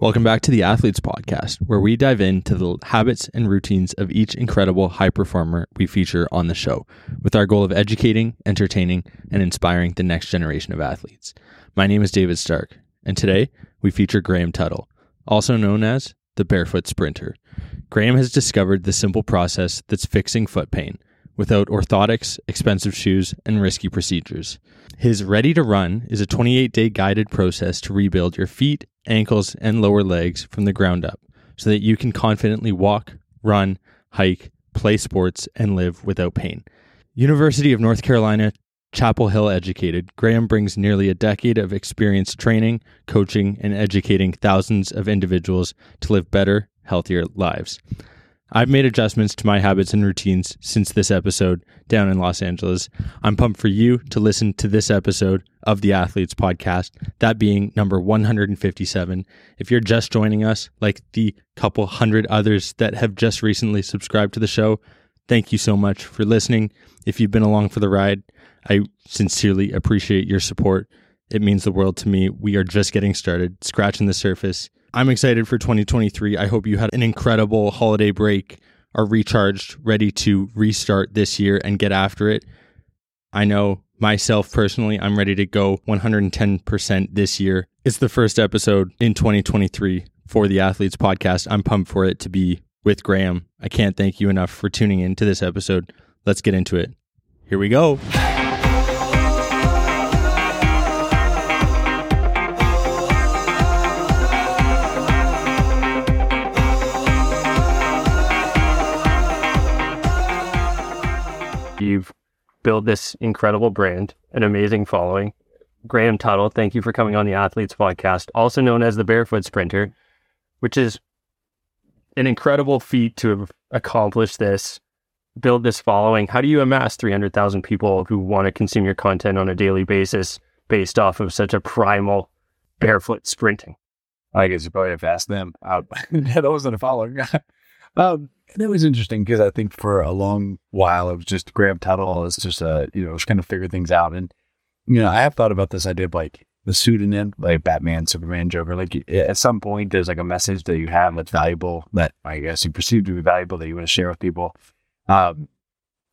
Welcome back to the Athletes Podcast, where we dive into the habits and routines of each incredible high performer we feature on the show, with our goal of educating, entertaining, and inspiring the next generation of athletes. My name is David Stark, and today we feature Graham Tuttle, also known as the Barefoot Sprinter. Graham has discovered the simple process that's fixing foot pain without orthotics, expensive shoes, and risky procedures. His Ready to Run is a 28 day guided process to rebuild your feet, ankles, and lower legs from the ground up so that you can confidently walk, run, hike, play sports, and live without pain. University of North Carolina, Chapel Hill educated, Graham brings nearly a decade of experience training, coaching, and educating thousands of individuals to live better, healthier lives. I've made adjustments to my habits and routines since this episode down in Los Angeles. I'm pumped for you to listen to this episode of the Athletes Podcast, that being number 157. If you're just joining us, like the couple hundred others that have just recently subscribed to the show, thank you so much for listening. If you've been along for the ride, I sincerely appreciate your support. It means the world to me. We are just getting started, scratching the surface. I'm excited for 2023. I hope you had an incredible holiday break, are recharged, ready to restart this year and get after it. I know myself personally, I'm ready to go 110% this year. It's the first episode in 2023 for the Athletes Podcast. I'm pumped for it to be with Graham. I can't thank you enough for tuning in to this episode. Let's get into it. Here we go. You've built this incredible brand, an amazing following. Graham Tuttle, thank you for coming on the Athletes Podcast, also known as the Barefoot Sprinter, which is an incredible feat to have accomplished this, build this following. How do you amass 300,000 people who want to consume your content on a daily basis based off of such a primal barefoot sprinting? I guess you probably have to ask them out. that wasn't a following. um, it was interesting because I think for a long while it was just Graham Tuttle It's just a you know just kind of figure things out. And you know I have thought about this idea of like the pseudonym, like Batman, Superman, Joker. Like at some point there's like a message that you have that's valuable that I guess you perceive to be valuable that you want to share with people. Um,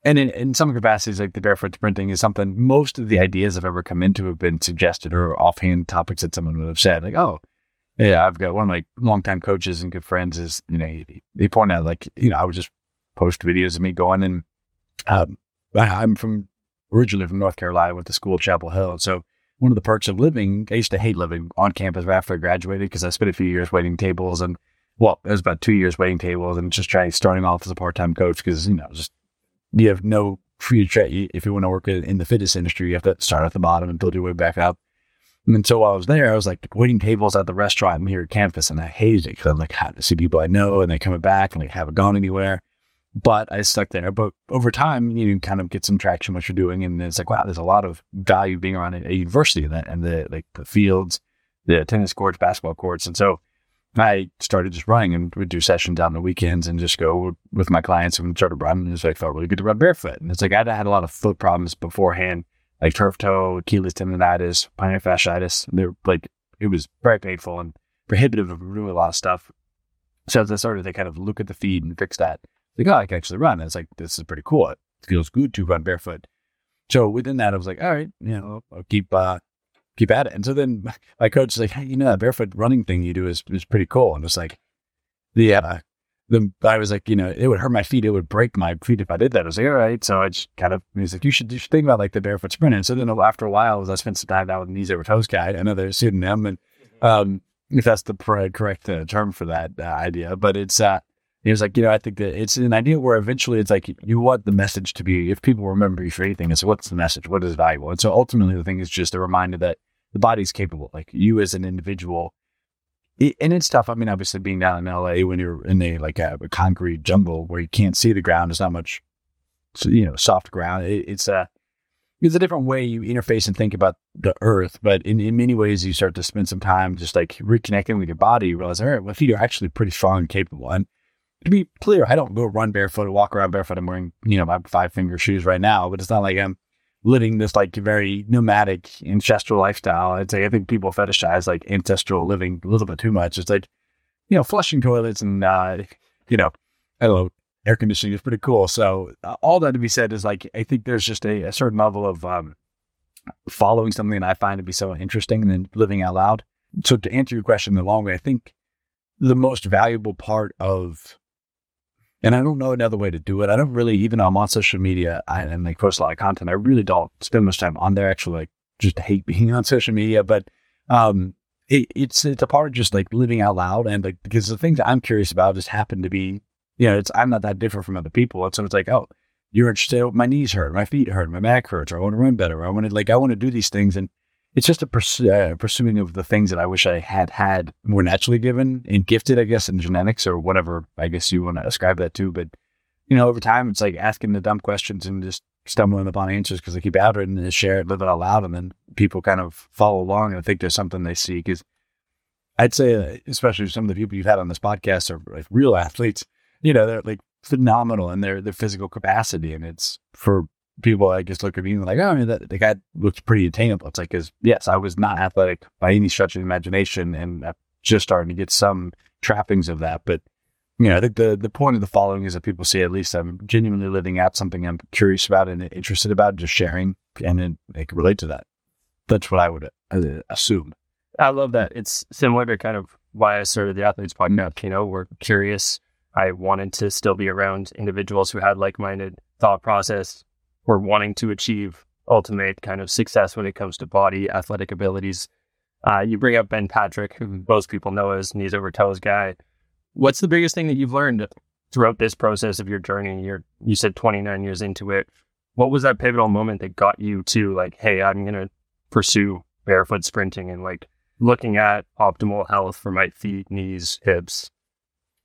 and in, in some capacities, like the barefoot printing is something most of the ideas I've ever come into have been suggested or offhand topics that someone would have said, like, oh, yeah, I've got one of my longtime coaches and good friends is, you know, he, he pointed out like, you know, I would just post videos of me going and um, I, am from originally from North Carolina, went to school at Chapel Hill. So one of the perks of living, I used to hate living on campus after I graduated because I spent a few years waiting tables and well, it was about two years waiting tables and just trying starting off as a part time coach because you know just you have no free trade if you want to work in the fitness industry, you have to start at the bottom and build your way back up. And so while I was there, I was like waiting tables at the restaurant I'm here at campus, and I hated it because I'm like, had to see people I know, and they coming back, and like haven't gone anywhere. But I stuck there. But over time, you kind of get some traction what you're doing, and it's like, wow, there's a lot of value being around a, university and, and the like the fields, the tennis courts, basketball courts, and so I started just running and would do sessions on the weekends and just go with my clients and started running. And so I felt really good to run barefoot. And it's like I had a lot of foot problems beforehand like turf toe, Achilles tendonitis, plantar fasciitis. They're like, it was very painful and prohibitive of doing a lot of stuff. So as I started to kind of look at the feed and fix that, like, oh, I can actually run. And it's like, this is pretty cool. It feels good to run barefoot. So within that, I was like, all right, you know, I'll keep, uh, keep at it. And so then my coach is like, hey, you know, that barefoot running thing you do is, is pretty cool. And it's like, uh, the, I was like, you know, it would hurt my feet. It would break my feet if I did that. I was like, all right. So I just kind of, he's like, you should, you should think about like the barefoot sprint. And so then after a while, as I spent some time down with Knees Over Toes guy, another pseudonym, and mm-hmm. um, if that's the correct uh, term for that uh, idea, but it's, uh, he was like, you know, I think that it's an idea where eventually it's like you want the message to be, if people remember you for anything, it's what's the message? What is valuable? And so ultimately the thing is just a reminder that the body's capable. Like you as an individual it, and it's tough. I mean, obviously, being down in LA when you're in a like a, a concrete jungle where you can't see the ground, there's not much, you know, soft ground. It, it's a it's a different way you interface and think about the earth. But in, in many ways, you start to spend some time just like reconnecting with your body. You realize, all right, my feet are actually pretty strong and capable. And to be clear, I don't go run barefoot or walk around barefoot. I'm wearing, you know, my five finger shoes right now, but it's not like I'm living this like very nomadic ancestral lifestyle. I'd say I think people fetishize like ancestral living a little bit too much. It's like, you know, flushing toilets and, uh, you know, I don't know, air conditioning is pretty cool. So uh, all that to be said is like, I think there's just a, a certain level of um, following something that I find to be so interesting and then living out loud. So to answer your question the long way, I think the most valuable part of and I don't know another way to do it. I don't really, even though I'm on social media I, and like post a lot of content, I really don't spend much time on there. Actually, like just hate being on social media, but um, it, it's it's a part of just like living out loud and like because the things I'm curious about just happen to be, you know, it's I'm not that different from other people. And so it's like, oh, you're interested. My knees hurt, my feet hurt, my back hurts, or I want to run better. Or I want to like I want to do these things, and it's just a pers- uh, pursuing of the things that I wish I had had more naturally given and gifted, I guess, in genetics or whatever. I guess you want to ascribe that to. But you know, over time, it's like asking the dumb questions and just stumbling upon answers because I keep out it and share it, live it out loud, and then people kind of follow along and I think there's something they see. Because I'd say, uh, especially some of the people you've had on this podcast are like real athletes. You know, they're like phenomenal in their their physical capacity, and it's for people I guess look at me and like, oh, I mean, that the guy looks pretty attainable. It's like, because yes, I was not athletic by any stretch of the imagination, and I'm just starting to get some trappings of that. But you know, I think the the point of the following is that people see at least I'm genuinely living out something I'm curious about and interested about, just sharing, and then they can relate to that. That's what I would uh, assume. I love that. It's similar to kind of why I started the Athletes Podcast. You know, we're curious. I wanted to still be around individuals who had like minded thought process, or wanting to achieve ultimate kind of success when it comes to body athletic abilities. Uh, you bring up Ben Patrick, who most people know as knees over toes guy. What's the biggest thing that you've learned throughout this process of your journey? You're, you said 29 years into it. What was that pivotal moment that got you to like, hey, I'm going to pursue barefoot sprinting and like looking at optimal health for my feet, knees, hips?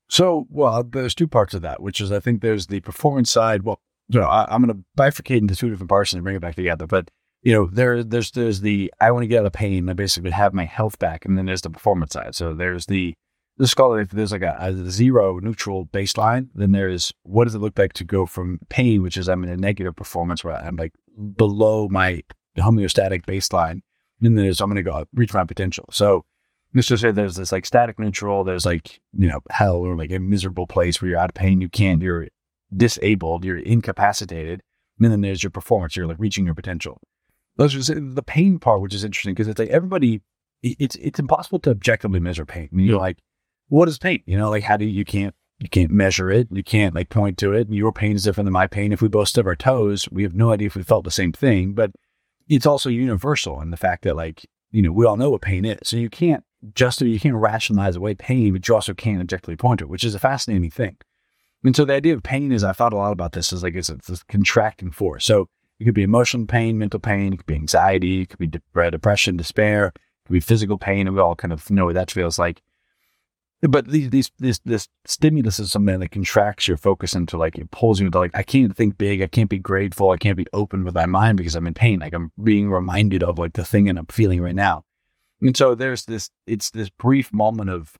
So, well, there's two parts of that, which is I think there's the performance side. Well, know, I, am going to bifurcate into two different parts and bring it back together. But you know, there, there's, there's the I want to get out of pain. I basically have my health back, and then there's the performance side. So there's the let's call it if there's like a, a zero neutral baseline, then there's what does it look like to go from pain, which is I'm in a negative performance where I'm like below my homeostatic baseline, and then there's I'm going to go reach my potential. So let's just say there's this like static neutral, there's like you know hell or like a miserable place where you're out of pain, you can't, you're disabled, you're incapacitated, and then there's your performance, you're like reaching your potential. Those are the pain part, which is interesting because it's like everybody, it's it's impossible to objectively measure pain. I mean, you're mm-hmm. like, what is pain? You know, like how do you, you can't you can't measure it, you can't like point to it. Your pain is different than my pain. If we both stub our toes, we have no idea if we felt the same thing. But it's also universal in the fact that like you know we all know what pain is, so you can't just you can't rationalize away pain, but you also can't objectively point to it, which is a fascinating thing. And so the idea of pain is, I thought a lot about this is like it's a, it's a contracting force. So it could be emotional pain, mental pain, it could be anxiety, it could be de- uh, depression, despair, it could be physical pain, and we all kind of know what that feels like. But these, these, this, this stimulus is something that contracts your focus into like it pulls you into like I can't think big, I can't be grateful, I can't be open with my mind because I'm in pain. Like I'm being reminded of like the thing that I'm feeling right now. And so there's this, it's this brief moment of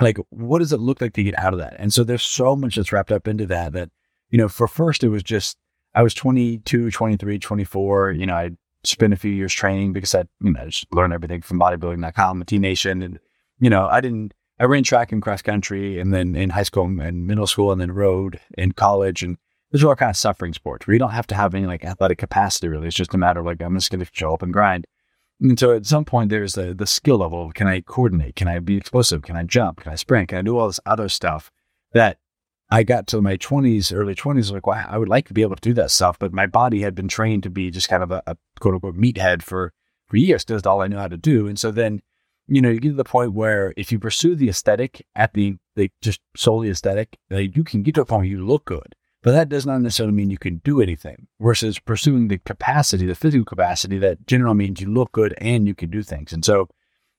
like what does it look like to get out of that? And so there's so much that's wrapped up into that that you know for first it was just i was 22 23 24 you know i spent a few years training because i you know I just learned everything from bodybuilding.com and T Nation and you know i didn't i ran track and cross country and then in high school and middle school and then rowed in college and those are all kind of suffering sports where you don't have to have any like athletic capacity really. It's just a matter of like i'm just going to show up and grind and so at some point, there's the, the skill level. Can I coordinate? Can I be explosive? Can I jump? Can I sprint? Can I do all this other stuff that I got to my 20s, early 20s, like, wow, I would like to be able to do that stuff, but my body had been trained to be just kind of a, a quote unquote meathead for, for years. That's all I knew how to do. And so then, you know, you get to the point where if you pursue the aesthetic at the, the just solely aesthetic, you can get to a point where you look good. But that does not necessarily mean you can do anything versus pursuing the capacity, the physical capacity that generally means you look good and you can do things. And so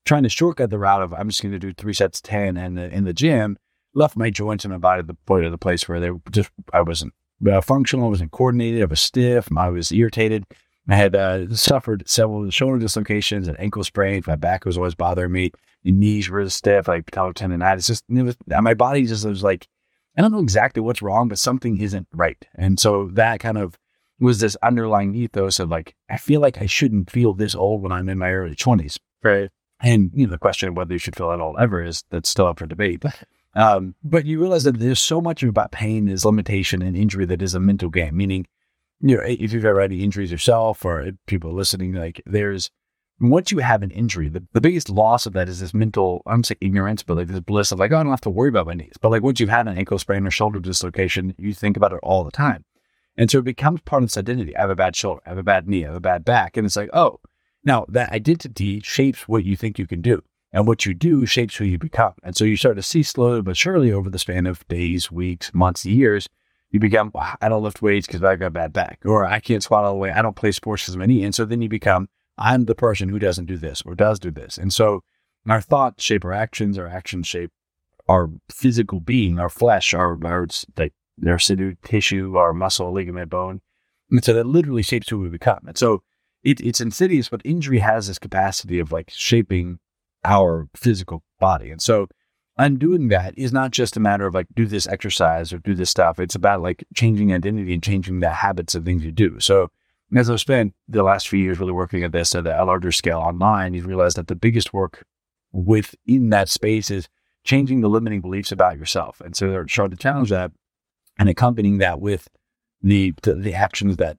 trying to shortcut the route of I'm just going to do three sets 10 and in the gym left my joints and my body at the point of the place where they just, I wasn't uh, functional, I wasn't coordinated, I was stiff, I was irritated. I had uh, suffered several shoulder dislocations and ankle sprains. My back was always bothering me. The knees were stiff, like tendonitis. Just was, my body just was like I don't know exactly what's wrong, but something isn't right. And so that kind of was this underlying ethos of like, I feel like I shouldn't feel this old when I'm in my early 20s. Right. And you know, the question of whether you should feel that old ever is that's still up for debate. Um, but you realize that there's so much about pain is limitation and injury that is a mental game. Meaning, you know, if you've ever had any injuries yourself or people listening, like there's once you have an injury, the, the biggest loss of that is this mental, I'm saying ignorance, but like this bliss of like, oh, I don't have to worry about my knees. But like once you've had an ankle sprain or shoulder dislocation, you think about it all the time. And so it becomes part of this identity. I have a bad shoulder, I have a bad knee, I have a bad back. And it's like, oh, now that identity shapes what you think you can do. And what you do shapes who you become. And so you start to see slowly but surely over the span of days, weeks, months, years, you become, well, I don't lift weights because I've got a bad back, or I can't squat all the way. I don't play sports because of my knee. And so then you become, I'm the person who doesn't do this or does do this. And so our thoughts shape our actions, our actions shape our physical being, our flesh, our, our like our sinew tissue, our muscle, ligament, bone. And so that literally shapes who we become. And so it, it's insidious, but injury has this capacity of like shaping our physical body. And so undoing that is not just a matter of like do this exercise or do this stuff. It's about like changing identity and changing the habits of things you do. So as I've spent the last few years really working at this at a larger scale online, you've realized that the biggest work within that space is changing the limiting beliefs about yourself. And so they're trying to challenge that and accompanying that with the, the, the actions that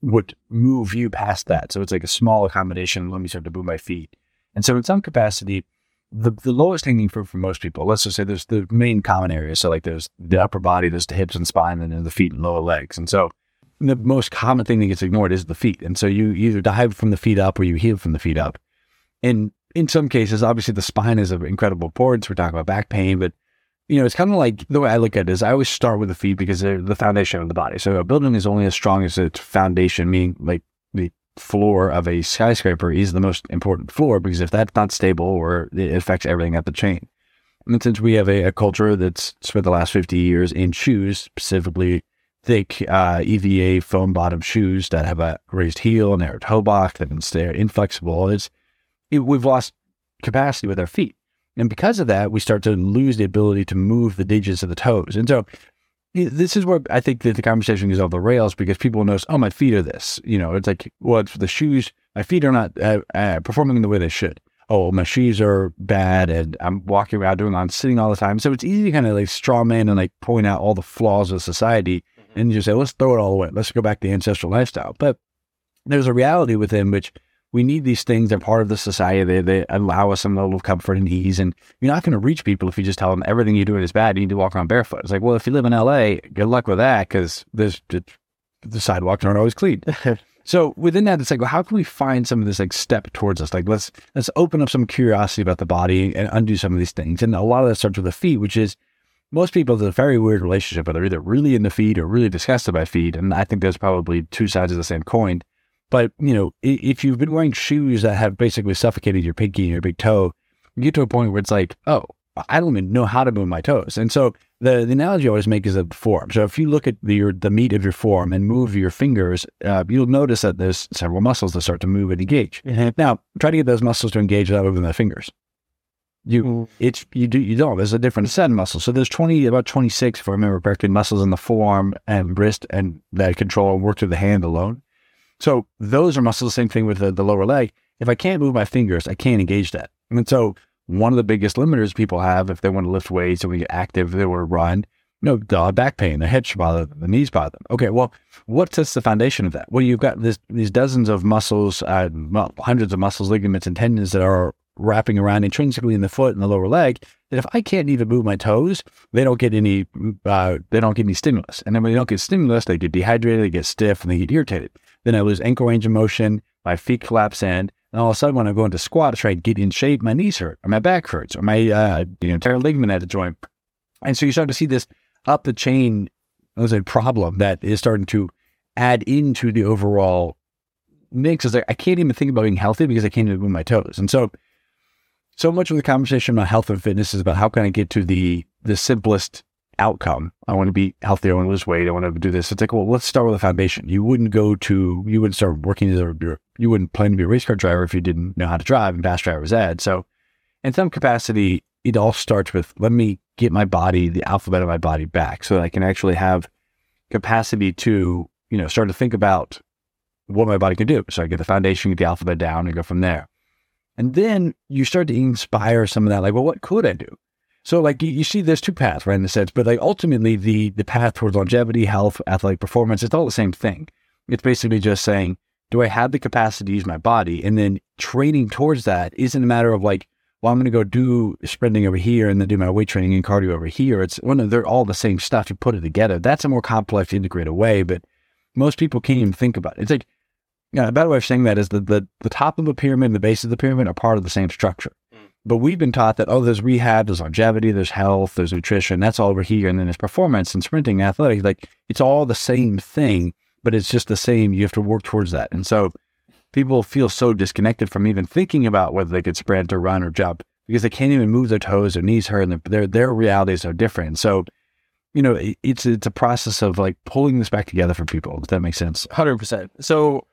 would move you past that. So it's like a small accommodation. Let me start to move my feet. And so in some capacity, the, the lowest hanging fruit for most people, let's just say there's the main common areas. So like there's the upper body, there's the hips and spine, and then the feet and lower legs. And so the most common thing that gets ignored is the feet. And so you either dive from the feet up or you heal from the feet up. And in some cases, obviously the spine is of incredible importance. We're talking about back pain, but you know, it's kind of like the way I look at it is I always start with the feet because they're the foundation of the body. So a building is only as strong as its foundation, meaning like the floor of a skyscraper is the most important floor because if that's not stable or it affects everything at the chain. And since we have a, a culture that's spent the last 50 years in shoes, specifically thick uh, EVA foam bottom shoes that have a raised heel and narrow toe box can stay inflexible. It's it, we've lost capacity with our feet, and because of that, we start to lose the ability to move the digits of the toes. And so, this is where I think that the conversation goes off the rails because people notice, oh, my feet are this. You know, it's like, well, it's the shoes. My feet are not uh, uh, performing the way they should. Oh, my shoes are bad, and I'm walking around doing. I'm sitting all the time, so it's easy to kind of like straw man and like point out all the flaws of society and you say, let's throw it all away. Let's go back to the ancestral lifestyle. But there's a reality within which we need these things. They're part of the society. They, they allow us some level of comfort and ease. And you're not going to reach people if you just tell them everything you're doing is bad. You need to walk around barefoot. It's like, well, if you live in LA, good luck with that because there's the sidewalks aren't always clean. so within that, it's like, well, how can we find some of this like step towards us? Like, let's let's open up some curiosity about the body and undo some of these things. And a lot of that starts with the feet, which is most people have a very weird relationship where they're either really into feed or really disgusted by feed. And I think there's probably two sides of the same coin. But, you know, if you've been wearing shoes that have basically suffocated your pinky and your big toe, you get to a point where it's like, oh, I don't even know how to move my toes. And so the, the analogy I always make is a forearm. So if you look at the, your, the meat of your forearm and move your fingers, uh, you'll notice that there's several muscles that start to move and engage. Mm-hmm. Now, try to get those muscles to engage without moving the fingers. You mm. it's you do you don't. There's a different set of muscles. So there's twenty about twenty six, if I remember correctly, muscles in the forearm and wrist and that control and work through the hand alone. So those are muscles. Same thing with the, the lower leg. If I can't move my fingers, I can't engage that. And so one of the biggest limiters people have if they want to lift weights and we get active, they want to run. You know, back pain, the hips bother them, the knees bother them. Okay, well, what sets the foundation of that? Well, you've got this, these dozens of muscles, uh, hundreds of muscles, ligaments, and tendons that are wrapping around intrinsically in the foot and the lower leg that if I can't even move my toes, they don't get any uh, they don't get any stimulus. And then when they don't get stimulus, they get dehydrated, they get stiff, and they get irritated. Then I lose ankle range of motion, my feet collapse in, and all of a sudden when I go into squat to try and get in shape, my knees hurt, or my back hurts, or my uh, you know tear ligament at the joint. And so you start to see this up the chain as a problem that is starting to add into the overall mix. Is like I can't even think about being healthy because I can't even move my toes. And so so much of the conversation about health and fitness is about how can I get to the the simplest outcome. I want to be healthy. I want to lose weight. I want to do this. It's like, well, let's start with a foundation. You wouldn't go to, you wouldn't start working as a, you wouldn't plan to be a race car driver if you didn't know how to drive and fast driver's ed. So in some capacity, it all starts with, let me get my body, the alphabet of my body back so that I can actually have capacity to you know, start to think about what my body can do. So I get the foundation, get the alphabet down, and go from there. And then you start to inspire some of that, like, well, what could I do? So like you, you see there's two paths, right, in the sense, but like ultimately the the path towards longevity, health, athletic performance, it's all the same thing. It's basically just saying, do I have the capacity to use my body? And then training towards that isn't a matter of like, well, I'm going to go do sprinting over here and then do my weight training and cardio over here. It's one well, they're all the same stuff. You put it together. That's a more complex, integrated way, but most people can't even think about it. It's like, you know, a better way of saying that is that the, the top of the pyramid and the base of the pyramid are part of the same structure. Mm. But we've been taught that, oh, there's rehab, there's longevity, there's health, there's nutrition. That's all over here. And then there's performance and sprinting, athletics. Like it's all the same thing, but it's just the same. You have to work towards that. And so people feel so disconnected from even thinking about whether they could sprint or run or jump because they can't even move their toes, their knees hurt, and their, their realities are different. So you know, it's it's a process of like pulling this back together for people. If that makes sense. Hundred percent. So,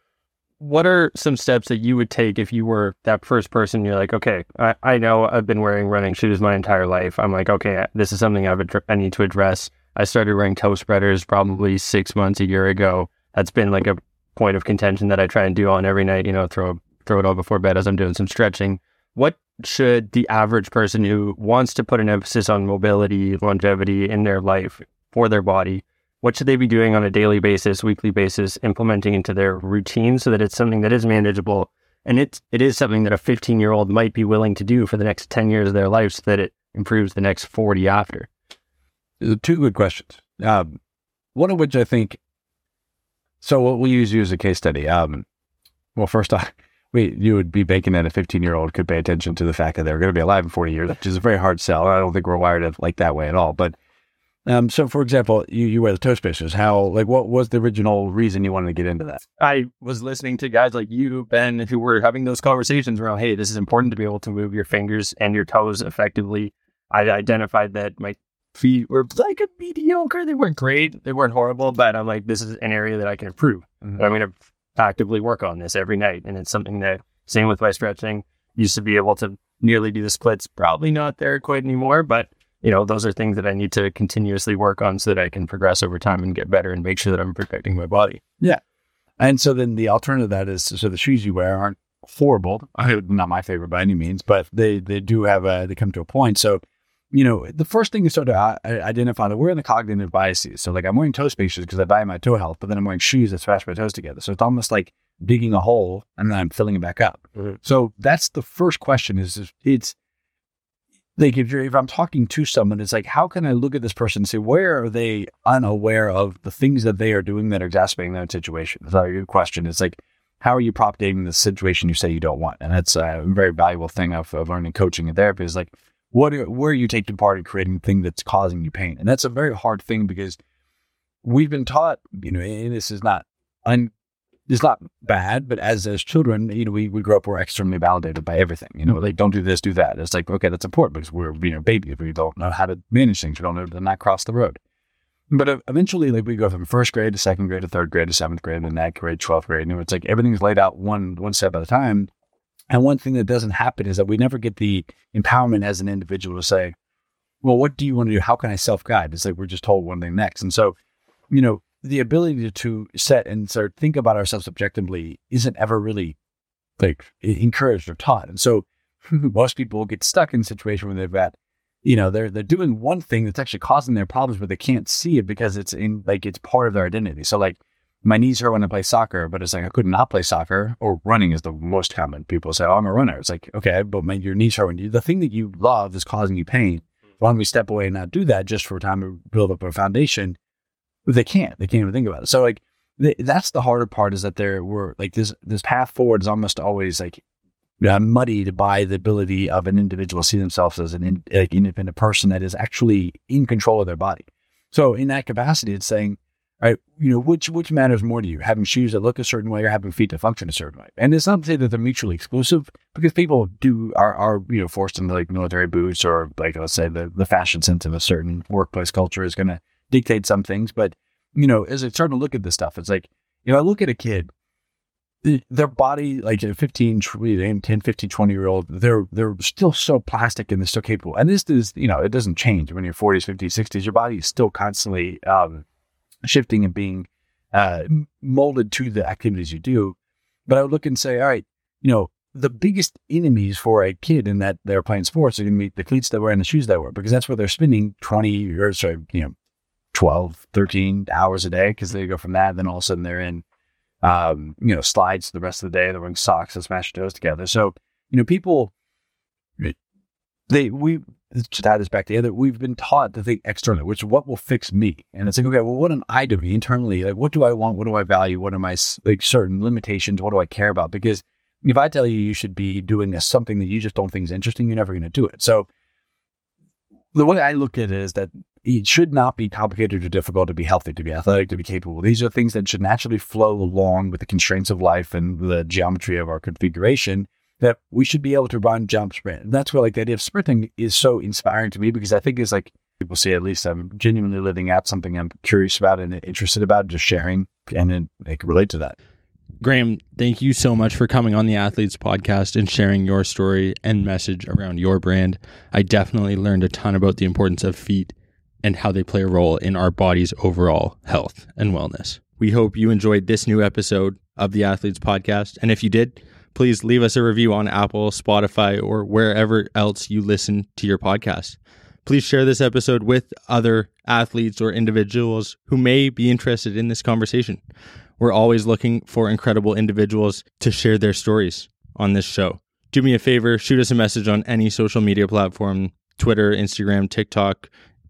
what are some steps that you would take if you were that first person? You're like, okay, I, I know I've been wearing running shoes my entire life. I'm like, okay, this is something I've I need to address. I started wearing toe spreaders probably six months a year ago. That's been like a point of contention that I try and do on every night. You know, throw throw it all before bed as I'm doing some stretching. What should the average person who wants to put an emphasis on mobility, longevity in their life for their body, what should they be doing on a daily basis, weekly basis, implementing into their routine so that it's something that is manageable and it's it is something that a 15 year old might be willing to do for the next 10 years of their life so that it improves the next 40 after. Two good questions. Um, one of which I think. So what we use you as a case study. Um, well, first off, we you would be banking that a 15 year old could pay attention to the fact that they're going to be alive in 40 years, which is a very hard sell. I don't think we're wired like that way at all. But um, so for example, you, you wear the toe spacers. How like what was the original reason you wanted to get into that? I was listening to guys like you, Ben, who were having those conversations around, hey, this is important to be able to move your fingers and your toes effectively. I identified that my feet were like a mediocre. They weren't great. They weren't horrible, but I'm like, this is an area that I can improve. Mm-hmm. I'm going to actively work on this every night. And it's something that, same with my stretching, used to be able to nearly do the splits. Probably not there quite anymore, but you know, those are things that I need to continuously work on so that I can progress over time and get better and make sure that I'm protecting my body. Yeah. And so then the alternative to that is so the shoes you wear aren't horrible. Not my favorite by any means, but they they do have a they come to a point. So you know, the first thing is sort of uh, identify that we're in the cognitive biases. So, like, I'm wearing toe spacers because I value my toe health, but then I'm wearing shoes that smash my toes together. So it's almost like digging a hole and then I'm filling it back up. Mm-hmm. So that's the first question. Is, is it's like if you're if I'm talking to someone, it's like how can I look at this person and say where are they unaware of the things that they are doing that are exacerbating their situation? That's a good question. It's like how are you propagating the situation you say you don't want? And that's a very valuable thing of, of learning coaching and therapy is like what are, where are you taking part in creating the thing that's causing you pain? And that's a very hard thing because we've been taught, you know, and this is not un, it's not bad, but as as children, you know, we, we grow up, we're extremely validated by everything. You know, mm-hmm. like don't do this, do that. It's like, okay, that's important because we're you know babies. We don't know how to manage things. We don't know to not cross the road. But eventually, like we go from first grade to second grade to third grade to seventh grade to ninth grade, twelfth grade. and it's like everything's laid out one one step at a time. And one thing that doesn't happen is that we never get the empowerment as an individual to say, well, what do you want to do? How can I self guide? It's like we're just told one thing next. And so, you know, the ability to set and start think about ourselves objectively isn't ever really like encouraged or taught. And so most people get stuck in a situation where they've got, you know, they're they're doing one thing that's actually causing their problems, but they can't see it because it's in like it's part of their identity. So like my knees hurt when I play soccer, but it's like I could not play soccer or running is the most common. People say, "Oh, I'm a runner." It's like, okay, but my, your knees hurt when you the thing that you love is causing you pain. Why don't we step away and not do that just for a time to build up a foundation? They can't. They can't even think about it. So like they, that's the harder part is that there were like this this path forward is almost always like uh, muddied by the ability of an individual to see themselves as an in, like independent person that is actually in control of their body. So in that capacity, it's saying right? You know, which which matters more to you, having shoes that look a certain way or having feet that function a certain way? And it's not to say that they're mutually exclusive because people do are are you know forced into like military boots or like let's say the the fashion sense of a certain workplace culture is going to dictate some things. But you know, as I start to look at this stuff, it's like you know, I look at a kid. Their body, like a 15, 10, 15, 20 year old, they're they're still so plastic and they're still capable. And this is, you know, it doesn't change when you're 40s, 50s, 60s. Your body is still constantly um, shifting and being uh, molded to the activities you do. But I would look and say, all right, you know, the biggest enemies for a kid in that they're playing sports are going to be the cleats they wear and the shoes they wear because that's where they're spending 20 or sorry, you know, 12, 13 hours a day because they go from that. And Then all of a sudden they're in, um, you know, slides the rest of the day. They're wearing socks and smash your toes together. So, you know, people, they, we, to tie this back together, we've been taught to think externally, which is what will fix me. And it's like, okay, well, what am I doing internally? Like, what do I want? What do I value? What are my like certain limitations? What do I care about? Because if I tell you you should be doing a, something that you just don't think is interesting, you're never going to do it. So the way I look at it is that it should not be complicated or difficult to be healthy, to be athletic, to be capable. These are things that should naturally flow along with the constraints of life and the geometry of our configuration that we should be able to run, jump, sprint. And that's where like the idea of sprinting is so inspiring to me because I think it's like people say at least I'm genuinely living out something I'm curious about and interested about, just sharing and then they can relate to that. Graham, thank you so much for coming on the Athletes Podcast and sharing your story and message around your brand. I definitely learned a ton about the importance of feet and how they play a role in our body's overall health and wellness. We hope you enjoyed this new episode of the Athletes Podcast. And if you did, please leave us a review on Apple, Spotify, or wherever else you listen to your podcast. Please share this episode with other athletes or individuals who may be interested in this conversation. We're always looking for incredible individuals to share their stories on this show. Do me a favor, shoot us a message on any social media platform Twitter, Instagram, TikTok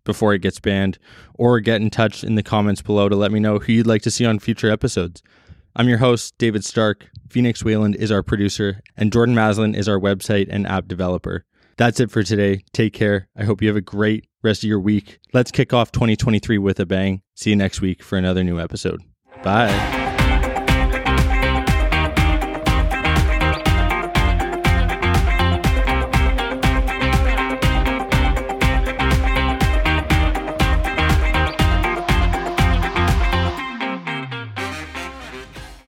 before it gets banned, or get in touch in the comments below to let me know who you'd like to see on future episodes. I'm your host, David Stark. Phoenix Wayland is our producer, and Jordan Maslin is our website and app developer. That's it for today. Take care. I hope you have a great rest of your week. Let's kick off 2023 with a bang. See you next week for another new episode. Bye.